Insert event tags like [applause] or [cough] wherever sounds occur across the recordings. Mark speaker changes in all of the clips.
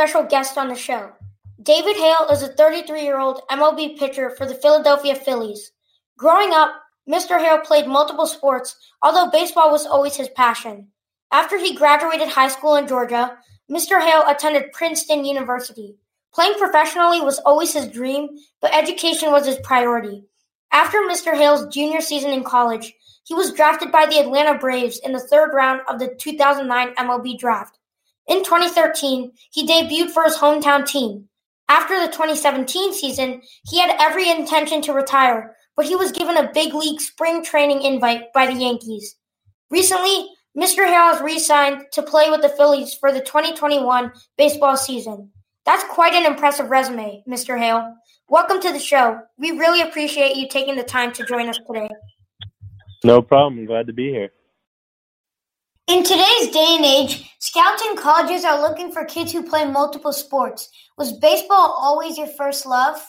Speaker 1: special guest on the show. David Hale is a 33 year old MLB pitcher for the Philadelphia Phillies. Growing up, Mr. Hale played multiple sports, although baseball was always his passion. After he graduated high school in Georgia, Mr. Hale attended Princeton University. Playing professionally was always his dream, but education was his priority. After Mr. Hale's junior season in college, he was drafted by the Atlanta Braves in the third round of the 2009 MLB draft. In 2013, he debuted for his hometown team. After the 2017 season, he had every intention to retire, but he was given a big league spring training invite by the Yankees. Recently, Mr. Hale has re signed to play with the Phillies for the 2021 baseball season. That's quite an impressive resume, Mr. Hale. Welcome to the show. We really appreciate you taking the time to join us today.
Speaker 2: No problem. Glad to be here.
Speaker 1: In today's day and age, scouts and colleges are looking for kids who play multiple sports. Was baseball always your first love?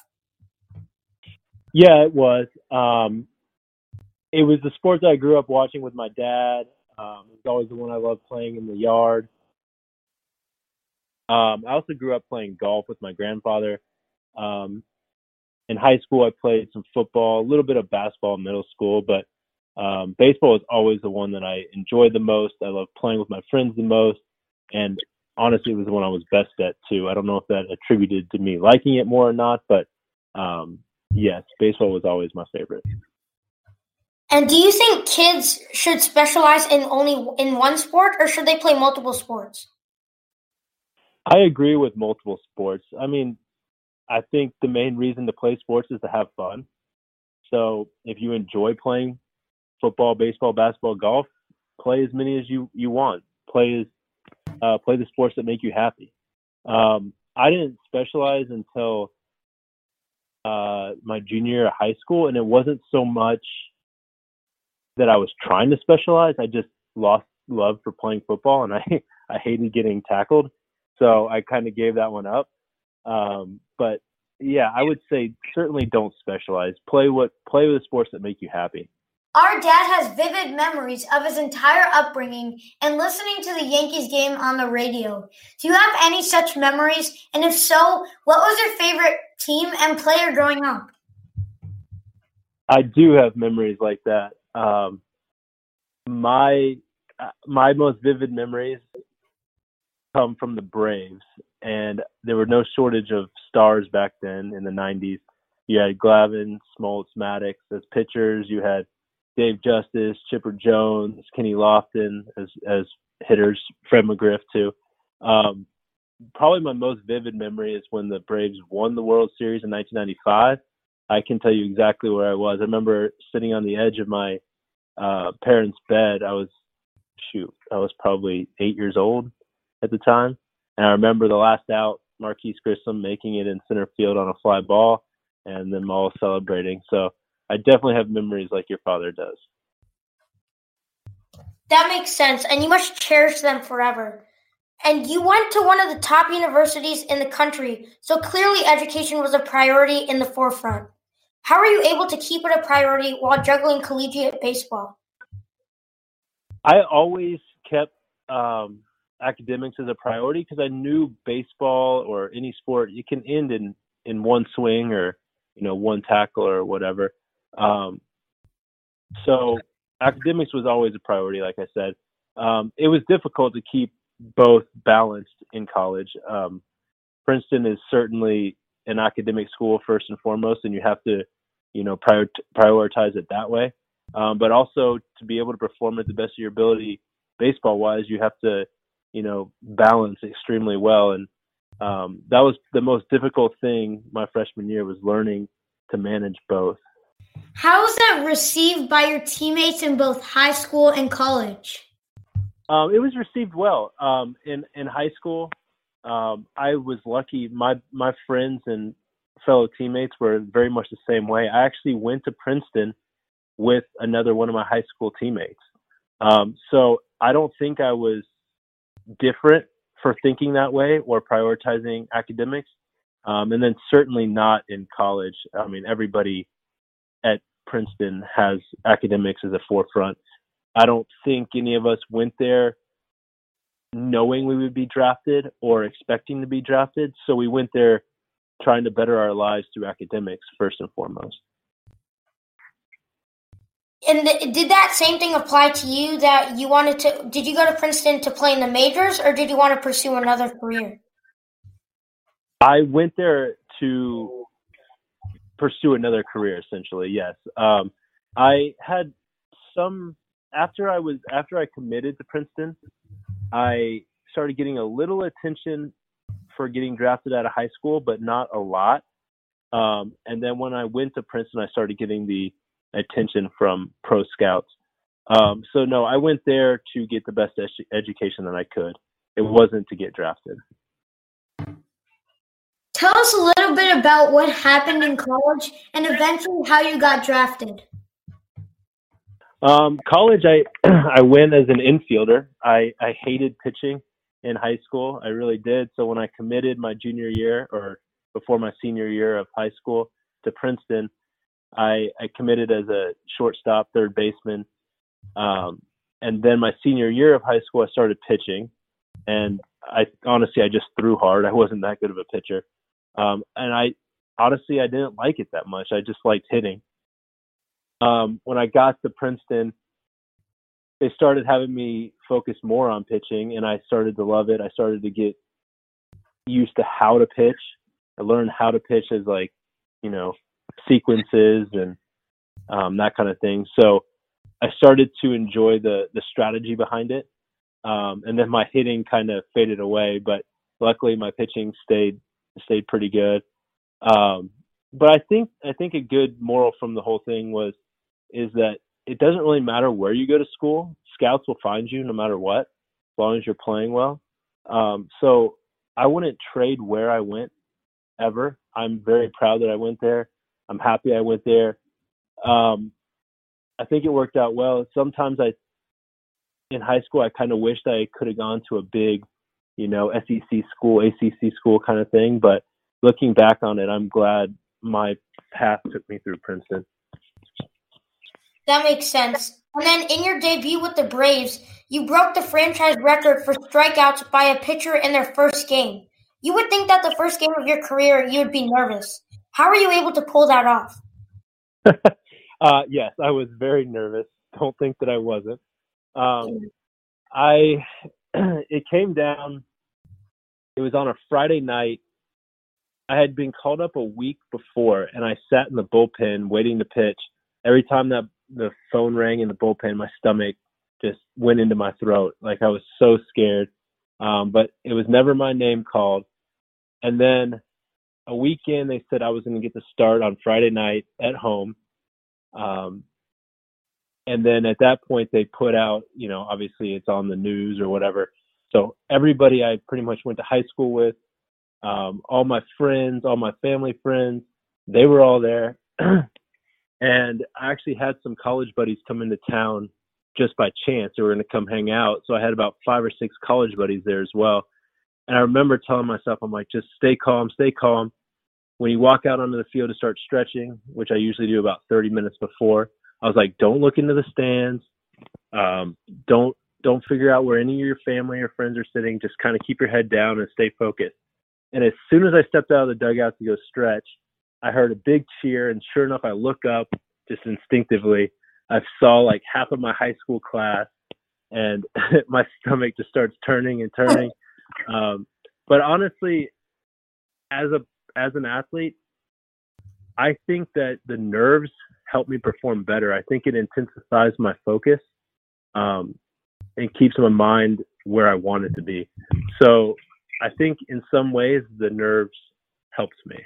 Speaker 2: Yeah, it was. Um, it was the sport that I grew up watching with my dad. Um, it was always the one I loved playing in the yard. Um, I also grew up playing golf with my grandfather. Um, in high school, I played some football, a little bit of basketball in middle school, but um, baseball is always the one that I enjoyed the most. I love playing with my friends the most, and honestly, it was the one I was best at too. I don't know if that attributed to me liking it more or not, but um, yes, baseball was always my favorite.
Speaker 1: And do you think kids should specialize in only in one sport, or should they play multiple sports?
Speaker 2: I agree with multiple sports. I mean, I think the main reason to play sports is to have fun. So if you enjoy playing football, baseball, basketball, golf, play as many as you you want. Play as uh, play the sports that make you happy. Um, I didn't specialize until uh, my junior year of high school, and it wasn't so much that I was trying to specialize. I just lost love for playing football, and I [laughs] I hated getting tackled, so I kind of gave that one up. Um, but yeah, I would say certainly don't specialize. Play what play with the sports that make you happy.
Speaker 1: Our dad has vivid memories of his entire upbringing and listening to the Yankees game on the radio. Do you have any such memories? And if so, what was your favorite team and player growing up?
Speaker 2: I do have memories like that. Um, my my most vivid memories come from the Braves, and there were no shortage of stars back then in the '90s. You had Glavine, Smoltz, Maddux as pitchers. You had Dave Justice, Chipper Jones, Kenny Lofton as as hitters, Fred McGriff too. Um, probably my most vivid memory is when the Braves won the World Series in 1995. I can tell you exactly where I was. I remember sitting on the edge of my uh, parents' bed. I was shoot, I was probably eight years old at the time, and I remember the last out, Marquis Grissom making it in center field on a fly ball, and them all celebrating. So I definitely have memories like your father does.
Speaker 1: That makes sense, and you must cherish them forever. And you went to one of the top universities in the country, so clearly education was a priority in the forefront. How are you able to keep it a priority while juggling collegiate baseball?
Speaker 2: I always kept um, academics as a priority because I knew baseball or any sport you can end in in one swing or you know one tackle or whatever. Um, so academics was always a priority, like I said. Um, it was difficult to keep both balanced in college. Um, Princeton is certainly an academic school first and foremost, and you have to, you know, prior- prioritize it that way. Um, but also to be able to perform at the best of your ability, baseball wise, you have to, you know, balance extremely well. And um, that was the most difficult thing my freshman year was learning to manage both.
Speaker 1: How was that received by your teammates in both high school and college?
Speaker 2: Um, it was received well. Um, in in high school, um, I was lucky. My my friends and fellow teammates were very much the same way. I actually went to Princeton with another one of my high school teammates. Um, so I don't think I was different for thinking that way or prioritizing academics. Um, and then certainly not in college. I mean, everybody at Princeton has academics as a forefront. I don't think any of us went there knowing we would be drafted or expecting to be drafted. So we went there trying to better our lives through academics first and foremost.
Speaker 1: And the, did that same thing apply to you that you wanted to? Did you go to Princeton to play in the majors, or did you want to pursue another career?
Speaker 2: I went there to pursue another career, essentially. Yes, um, I had some after I was after I committed to Princeton. I started getting a little attention for getting drafted out of high school, but not a lot. Um, and then when I went to Princeton, I started getting the attention from pro scouts. Um, so no, I went there to get the best education that I could. It wasn't to get drafted.
Speaker 1: Tell us a little bit about what happened in college and eventually how you got drafted.
Speaker 2: Um, college, I [clears throat] I went as an infielder. I I hated pitching in high school. I really did. So when I committed my junior year or before my senior year of high school to Princeton, I, I committed as a shortstop, third baseman. Um, and then my senior year of high school, I started pitching. And I honestly, I just threw hard. I wasn't that good of a pitcher. Um, and I honestly, I didn't like it that much. I just liked hitting. Um, when I got to Princeton, they started having me focus more on pitching, and I started to love it. I started to get used to how to pitch. I learned how to pitch as like, you know, sequences and um, that kind of thing. So I started to enjoy the the strategy behind it, um, and then my hitting kind of faded away. But luckily, my pitching stayed stayed pretty good. Um, but I think I think a good moral from the whole thing was is that it doesn't really matter where you go to school. Scouts will find you no matter what, as long as you're playing well. Um, so I wouldn't trade where I went ever. I'm very proud that I went there. I'm happy I went there. Um, I think it worked out well. Sometimes I, in high school, I kind of wished I could have gone to a big, you know, SEC school, ACC school kind of thing. But looking back on it, I'm glad my path took me through Princeton.
Speaker 1: That makes sense. And then in your debut with the Braves, you broke the franchise record for strikeouts by a pitcher in their first game. You would think that the first game of your career you would be nervous. How were you able to pull that off? [laughs]
Speaker 2: uh, yes, I was very nervous. Don't think that I wasn't. Um, I [clears throat] it came down. It was on a Friday night. I had been called up a week before, and I sat in the bullpen waiting to pitch. Every time that the phone rang in the bullpen, my stomach just went into my throat. Like I was so scared. Um, but it was never my name called. And then a weekend they said I was going to get the start on Friday night at home. Um, and then at that point they put out, you know, obviously it's on the news or whatever. So everybody I pretty much went to high school with, um, all my friends, all my family friends, they were all there. [clears throat] and I actually had some college buddies come into town just by chance. They were going to come hang out. So I had about five or six college buddies there as well. And I remember telling myself, I'm like, just stay calm, stay calm. When you walk out onto the field to start stretching, which I usually do about 30 minutes before, I was like, don't look into the stands. Um, don't don't figure out where any of your family or friends are sitting. Just kind of keep your head down and stay focused. And as soon as I stepped out of the dugout to go stretch, I heard a big cheer, and sure enough, I look up just instinctively. I saw like half of my high school class, and [laughs] my stomach just starts turning and turning. [laughs] Um, but honestly, as a as an athlete, I think that the nerves help me perform better. I think it intensifies my focus um, and keeps my mind where I want it to be. So I think in some ways the nerves helps me.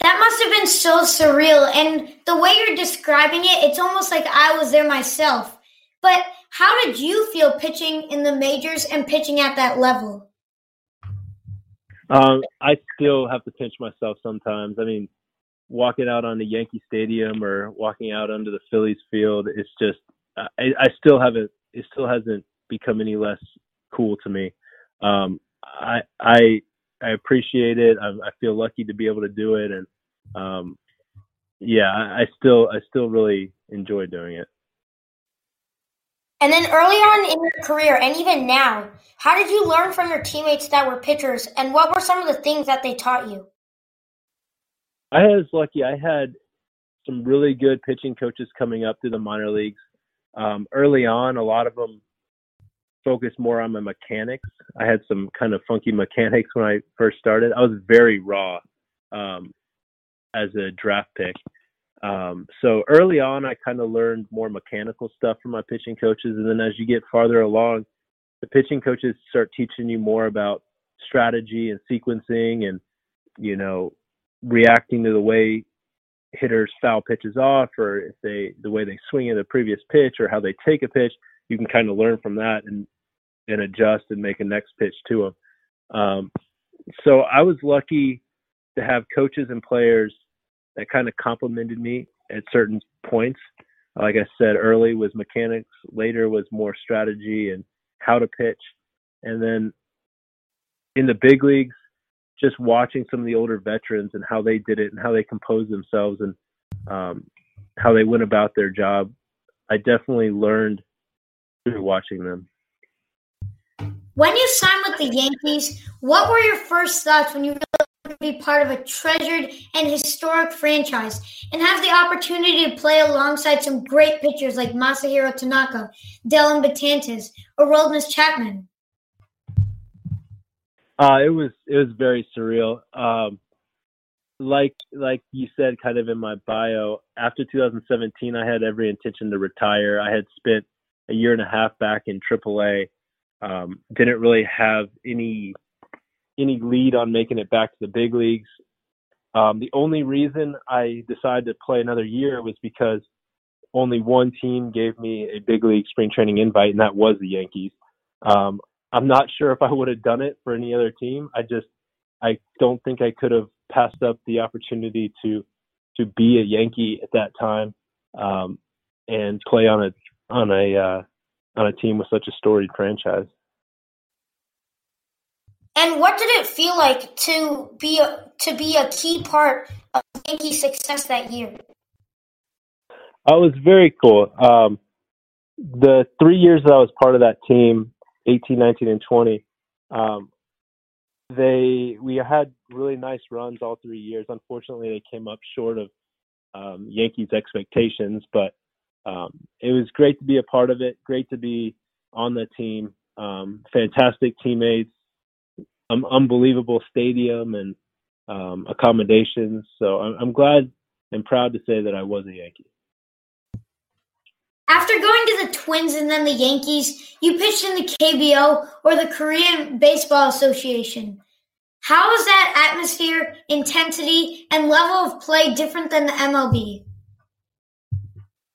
Speaker 1: That must have been so surreal. And the way you're describing it, it's almost like I was there myself. But how did you feel pitching in the majors and pitching at that level?
Speaker 2: Um, I still have to pinch myself sometimes. I mean, walking out on the Yankee Stadium or walking out onto the Phillies field, it's just I, I still haven't. It still hasn't become any less cool to me. Um, I I I appreciate it. I, I feel lucky to be able to do it, and um, yeah, I, I still I still really enjoy doing it.
Speaker 1: And then early on in your career, and even now, how did you learn from your teammates that were pitchers, and what were some of the things that they taught you?
Speaker 2: I was lucky. I had some really good pitching coaches coming up through the minor leagues. Um, early on, a lot of them focused more on my mechanics. I had some kind of funky mechanics when I first started. I was very raw um, as a draft pick. Um, so early on, I kind of learned more mechanical stuff from my pitching coaches, and then as you get farther along, the pitching coaches start teaching you more about strategy and sequencing, and you know, reacting to the way hitters foul pitches off, or if they the way they swing at a previous pitch, or how they take a pitch. You can kind of learn from that and and adjust and make a next pitch to them. Um, so I was lucky to have coaches and players that kind of complimented me at certain points. Like I said, early was mechanics, later was more strategy and how to pitch. And then in the big leagues, just watching some of the older veterans and how they did it and how they composed themselves and um, how they went about their job, I definitely learned through watching them.
Speaker 1: When you signed with the Yankees, what were your first thoughts when you be part of a treasured and historic franchise and have the opportunity to play alongside some great pitchers like Masahiro Tanaka, Dellin Betances, or Aroldis Chapman?
Speaker 2: Uh, it was it was very surreal. Um, like like you said, kind of in my bio, after 2017, I had every intention to retire. I had spent a year and a half back in AAA. Um, didn't really have any any lead on making it back to the big leagues. Um, the only reason I decided to play another year was because only one team gave me a big league spring training invite, and that was the Yankees. Um, I'm not sure if I would have done it for any other team. I just I don't think I could have passed up the opportunity to to be a Yankee at that time um, and play on a on a uh, on a team with such a storied franchise.
Speaker 1: And what did it feel like to be a, to be a key part of Yankee success that year?
Speaker 2: It was very cool. Um, the three years that I was part of that team, 18, 19, and 20, um, they we had really nice runs all three years. Unfortunately, they came up short of um, Yankees' expectations, but um, it was great to be a part of it. Great to be on the team. Um, fantastic teammates um, unbelievable stadium and um, accommodations. So I'm, I'm glad and proud to say that I was a Yankee.
Speaker 1: After going to the Twins and then the Yankees, you pitched in the KBO or the Korean Baseball Association. How is that atmosphere, intensity, and level of play different than the MLB?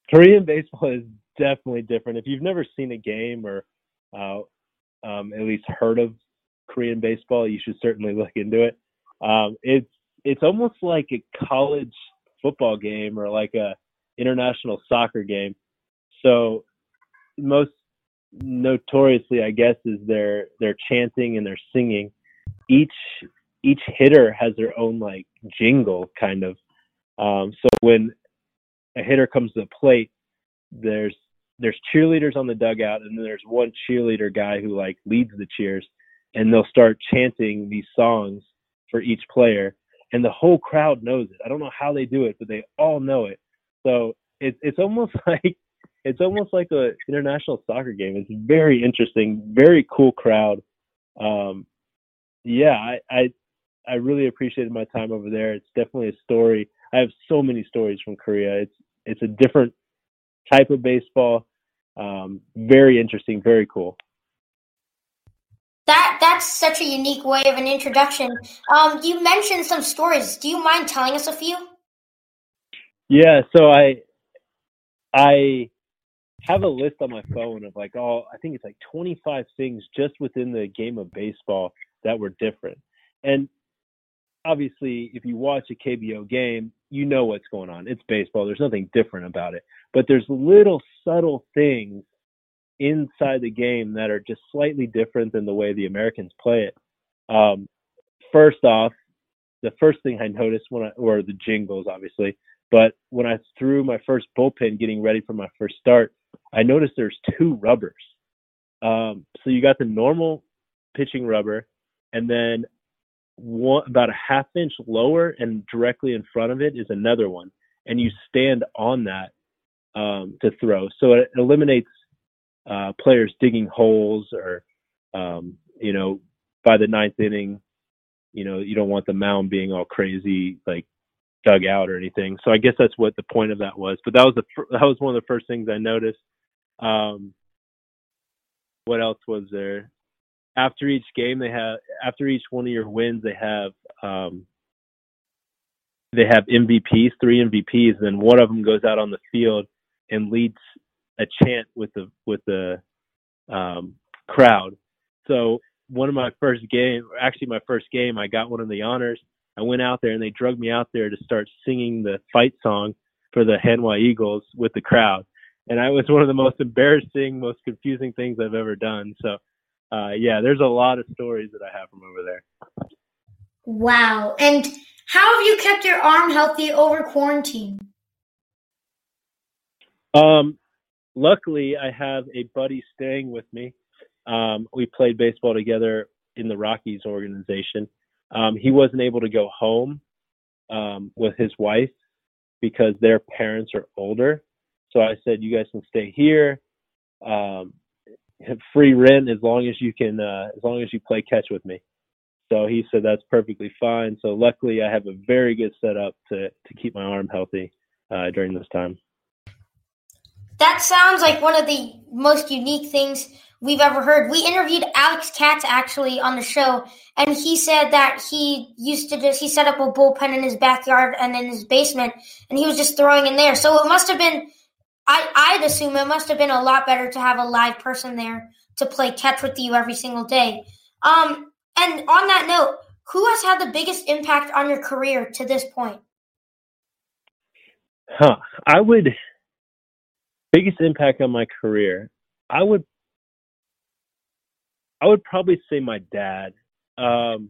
Speaker 2: Korean baseball is definitely different. If you've never seen a game or uh, um, at least heard of Korean baseball, you should certainly look into it. Um, it's it's almost like a college football game or like a international soccer game. So most notoriously, I guess, is their their chanting and their singing. Each each hitter has their own like jingle kind of. Um, so when a hitter comes to the plate, there's there's cheerleaders on the dugout, and then there's one cheerleader guy who like leads the cheers, and they'll start chanting these songs for each player and the whole crowd knows it. I don't know how they do it, but they all know it. So it's it's almost [laughs] like it's almost like a international soccer game. It's very interesting, very cool crowd. Um, yeah, I, I I really appreciated my time over there. It's definitely a story. I have so many stories from Korea. It's it's a different type of baseball. Um, very interesting, very cool.
Speaker 1: That that's such a unique way of an introduction. Um, you mentioned some stories. Do you mind telling us a few?
Speaker 2: Yeah, so I I have a list on my phone of like all I think it's like 25 things just within the game of baseball that were different. And obviously, if you watch a KBO game, you know what's going on. It's baseball. There's nothing different about it. But there's little subtle things inside the game that are just slightly different than the way the Americans play it. Um, first off, the first thing I noticed when I, or the jingles, obviously, but when I threw my first bullpen getting ready for my first start, I noticed there's two rubbers. Um, so you got the normal pitching rubber, and then one about a half inch lower and directly in front of it is another one, and you stand on that um, to throw. So it eliminates uh, players digging holes or um, you know by the ninth inning, you know you don't want the mound being all crazy like dug out or anything. So I guess that's what the point of that was. But that was the that was one of the first things I noticed. Um, what else was there? After each game, they have after each one of your wins, they have um, they have MVPs, three MVPs, and then one of them goes out on the field and leads a chant with the with the um, crowd. So one of my first game, actually my first game, I got one of the honors. I went out there and they drugged me out there to start singing the fight song for the Hanwha Eagles with the crowd and I was one of the most embarrassing, most confusing things I've ever done. So, uh, yeah, there's a lot of stories that I have from over there.
Speaker 1: Wow! And how have you kept your arm healthy over quarantine?
Speaker 2: Um, luckily, I have a buddy staying with me. Um, we played baseball together in the Rockies organization. Um, he wasn't able to go home um, with his wife because their parents are older so I said, you guys can stay here, um, free rent as long as you can, uh, as long as you play catch with me. So he said that's perfectly fine. So luckily, I have a very good setup to to keep my arm healthy uh, during this time.
Speaker 1: That sounds like one of the most unique things we've ever heard. We interviewed Alex Katz actually on the show, and he said that he used to just he set up a bullpen in his backyard and in his basement, and he was just throwing in there. So it must have been I, I'd assume it must have been a lot better to have a live person there to play catch with you every single day. Um, and on that note, who has had the biggest impact on your career to this point?
Speaker 2: Huh. I would biggest impact on my career. I would I would probably say my dad. Um,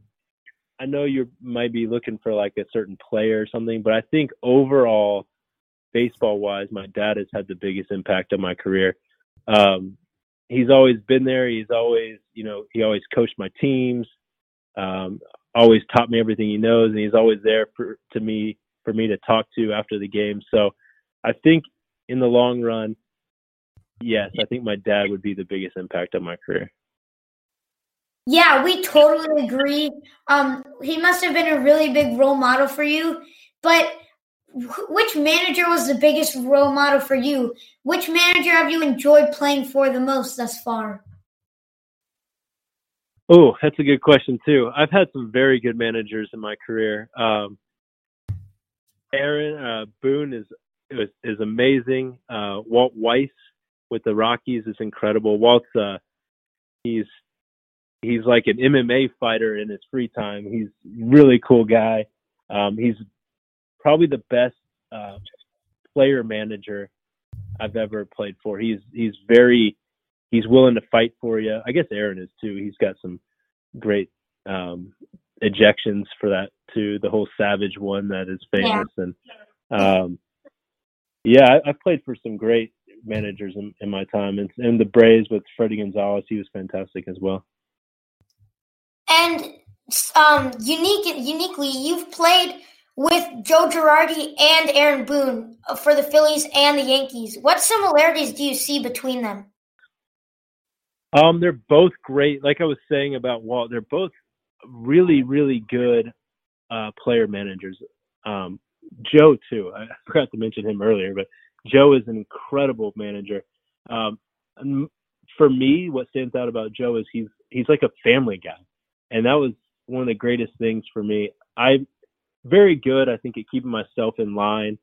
Speaker 2: I know you might be looking for like a certain player or something, but I think overall baseball wise, my dad has had the biggest impact on my career. Um, he's always been there. He's always, you know, he always coached my teams, um, always taught me everything he knows, and he's always there for to me for me to talk to after the game. So I think in the long run, yes, I think my dad would be the biggest impact on my career.
Speaker 1: Yeah, we totally agree. Um, he must have been a really big role model for you. But which manager was the biggest role model for you? Which manager have you enjoyed playing for the most thus far?
Speaker 2: Oh, that's a good question too. I've had some very good managers in my career. Um, Aaron uh, Boone is, is is amazing. Uh, Walt Weiss with the Rockies is incredible. Walt's uh, he's he's like an MMA fighter in his free time. He's really cool guy. Um, he's probably the best uh, player manager I've ever played for. He's he's very he's willing to fight for you. I guess Aaron is too. He's got some great um, ejections for that too. The whole Savage one that is famous yeah. and um, yeah, I, have played for some great managers in, in my time, and, and the Braves with Fredi Gonzalez, he was fantastic as well.
Speaker 1: And um, unique, uniquely, you've played with Joe Girardi and Aaron Boone for the Phillies and the Yankees. What similarities do you see between them?
Speaker 2: Um, they're both great. Like I was saying about Walt, they're both really, really good uh, player managers. Um, Joe too. I forgot to mention him earlier, but Joe is an incredible manager. Um, for me, what stands out about Joe is he's he's like a family guy, and that was one of the greatest things for me. I'm very good, I think, at keeping myself in line,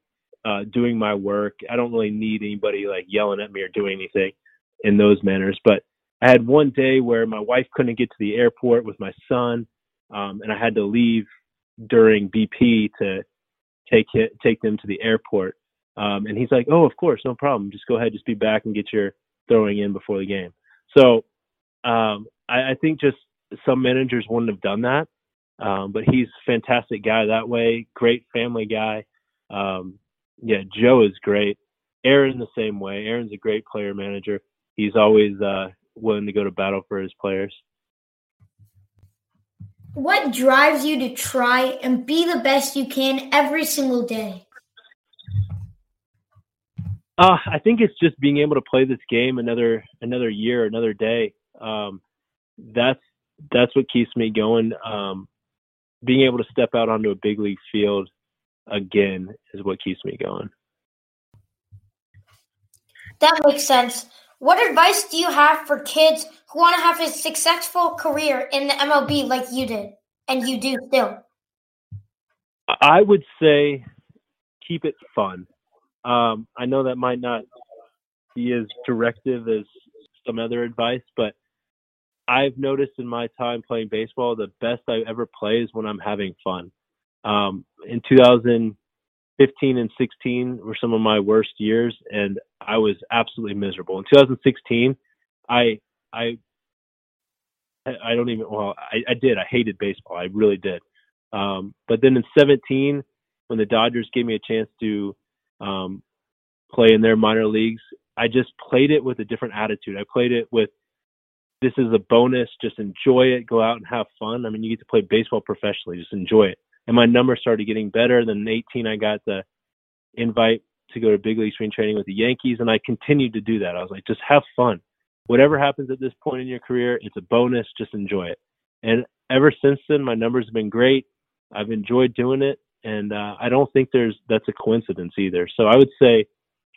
Speaker 2: uh, doing my work. I don't really need anybody like yelling at me or doing anything in those manners. But I had one day where my wife couldn't get to the airport with my son, um, and I had to leave during BP to take it, take them to the airport. Um, and he's like, "Oh, of course, no problem. Just go ahead, just be back and get your throwing in before the game." So um, I, I think just some managers wouldn't have done that. Um, but he's a fantastic guy that way. Great family guy. Um, yeah, Joe is great. Aaron the same way. Aaron's a great player manager. He's always uh, willing to go to battle for his players.
Speaker 1: What drives you to try and be the best you can every single day?
Speaker 2: Uh, I think it's just being able to play this game another another year, another day. Um, that's that's what keeps me going. Um, being able to step out onto a big league field again is what keeps me going.
Speaker 1: That makes sense. What advice do you have for kids want to have a successful career in the MLB like you did, and you do still?
Speaker 2: I would say keep it fun. Um, I know that might not be as directive as some other advice, but I've noticed in my time playing baseball, the best I ever play is when I'm having fun. Um, in 2015 and 16 were some of my worst years, and I was absolutely miserable. In 2016, I I I don't even well I, I did I hated baseball I really did. Um, but then in 17, when the Dodgers gave me a chance to um, play in their minor leagues, I just played it with a different attitude. I played it with this is a bonus. Just enjoy it. Go out and have fun. I mean, you get to play baseball professionally. Just enjoy it. And my numbers started getting better. Then 18, I got the invite to go to big league spring training with the Yankees, and I continued to do that. I was like, just have fun. Whatever happens at this point in your career, it's a bonus. Just enjoy it. And ever since then, my numbers have been great. I've enjoyed doing it, and uh, I don't think there's that's a coincidence either. So I would say,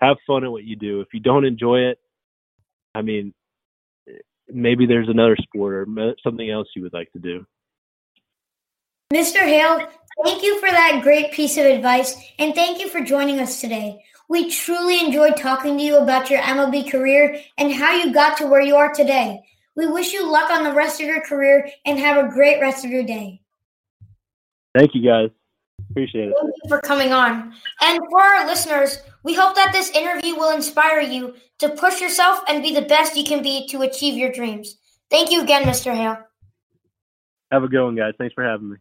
Speaker 2: have fun at what you do. If you don't enjoy it, I mean, maybe there's another sport or something else you would like to do.
Speaker 1: Mr. Hale, thank you for that great piece of advice and thank you for joining us today. We truly enjoyed talking to you about your MLB career and how you got to where you are today. We wish you luck on the rest of your career and have a great rest of your day.
Speaker 2: Thank you, guys. Appreciate it.
Speaker 1: Thank you for coming on. And for our listeners, we hope that this interview will inspire you to push yourself and be the best you can be to achieve your dreams. Thank you again, Mr. Hale.
Speaker 2: Have a good one, guys. Thanks for having me.